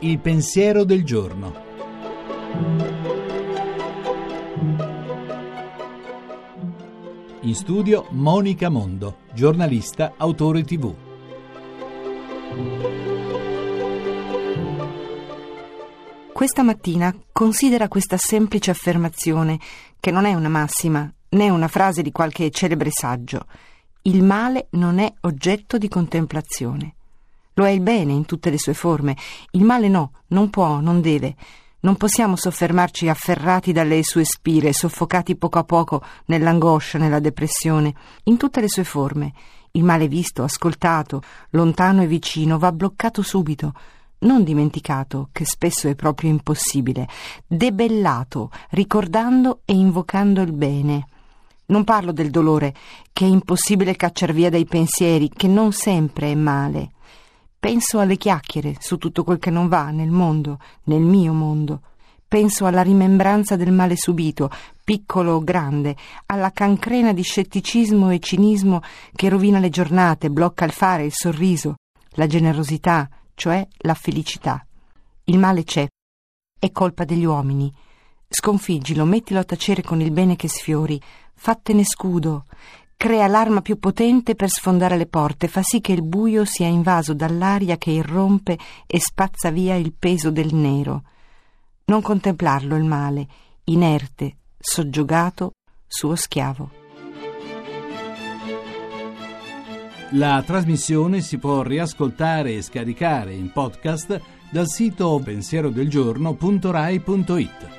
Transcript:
Il pensiero del giorno. In studio Monica Mondo, giornalista, autore tv. Questa mattina considera questa semplice affermazione, che non è una massima né una frase di qualche celebre saggio. Il male non è oggetto di contemplazione. Lo è il bene in tutte le sue forme. Il male no, non può, non deve. Non possiamo soffermarci afferrati dalle sue spire, soffocati poco a poco nell'angoscia, nella depressione, in tutte le sue forme. Il male visto, ascoltato, lontano e vicino, va bloccato subito, non dimenticato, che spesso è proprio impossibile, debellato, ricordando e invocando il bene. Non parlo del dolore, che è impossibile cacciar via dai pensieri, che non sempre è male. Penso alle chiacchiere su tutto quel che non va nel mondo, nel mio mondo. Penso alla rimembranza del male subito, piccolo o grande, alla cancrena di scetticismo e cinismo che rovina le giornate, blocca il fare, il sorriso, la generosità, cioè la felicità. Il male c'è, è colpa degli uomini. Sconfiggilo, mettilo a tacere con il bene che sfiori, fattene scudo, crea l'arma più potente per sfondare le porte, fa sì che il buio sia invaso dall'aria che irrompe e spazza via il peso del nero. Non contemplarlo il male, inerte, soggiogato, suo schiavo. La trasmissione si può riascoltare e scaricare in podcast dal sito pensierodelgiorno.rai.it.